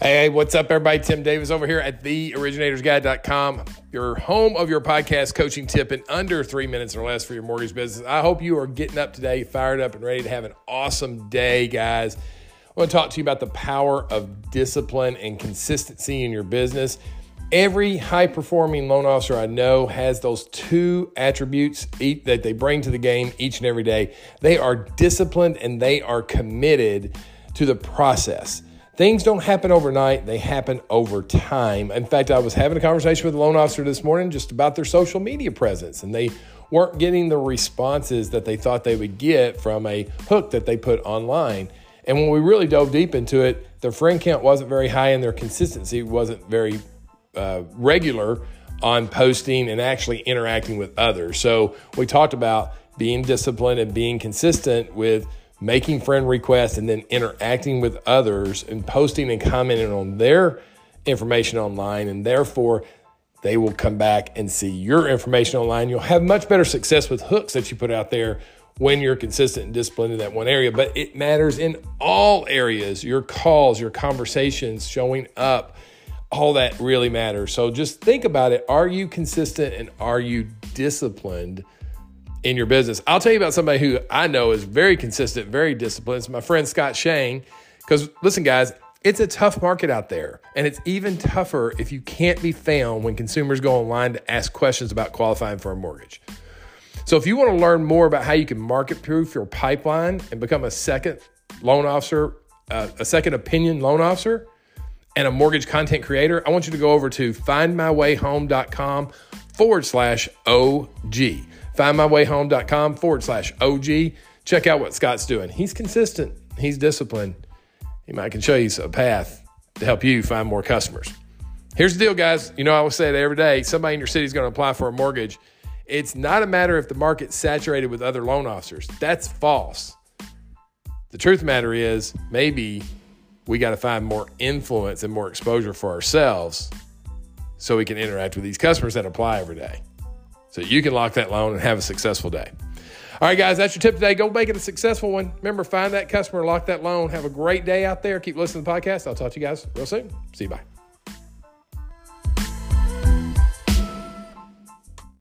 Hey, what's up, everybody? Tim Davis over here at theoriginatorsguide.com, your home of your podcast coaching tip in under three minutes or less for your mortgage business. I hope you are getting up today, fired up, and ready to have an awesome day, guys. I want to talk to you about the power of discipline and consistency in your business. Every high performing loan officer I know has those two attributes that they bring to the game each and every day. They are disciplined and they are committed to the process. Things don't happen overnight, they happen over time. In fact, I was having a conversation with a loan officer this morning just about their social media presence, and they weren't getting the responses that they thought they would get from a hook that they put online. And when we really dove deep into it, their friend count wasn't very high and their consistency wasn't very uh, regular on posting and actually interacting with others. So we talked about being disciplined and being consistent with making friend requests and then interacting with others and posting and commenting on their information online. And therefore, they will come back and see your information online. You'll have much better success with hooks that you put out there when you're consistent and disciplined in that one area. But it matters in all areas your calls, your conversations, showing up, all that really matters. So just think about it. Are you consistent and are you disciplined? In your business. I'll tell you about somebody who I know is very consistent, very disciplined. It's my friend Scott Shane. Because listen, guys, it's a tough market out there. And it's even tougher if you can't be found when consumers go online to ask questions about qualifying for a mortgage. So if you want to learn more about how you can market proof your pipeline and become a second loan officer, uh, a second opinion loan officer, and a mortgage content creator, I want you to go over to findmywayhome.com forward slash OG findmywayhome.com forward slash OG. Check out what Scott's doing. He's consistent, he's disciplined. He might can show you a path to help you find more customers. Here's the deal, guys. You know, I always say it every day somebody in your city is going to apply for a mortgage. It's not a matter if the market's saturated with other loan officers. That's false. The truth the matter is, maybe we got to find more influence and more exposure for ourselves so we can interact with these customers that apply every day so you can lock that loan and have a successful day. All right, guys, that's your tip today. Go make it a successful one. Remember, find that customer, lock that loan. Have a great day out there. Keep listening to the podcast. I'll talk to you guys real soon. See you. Bye.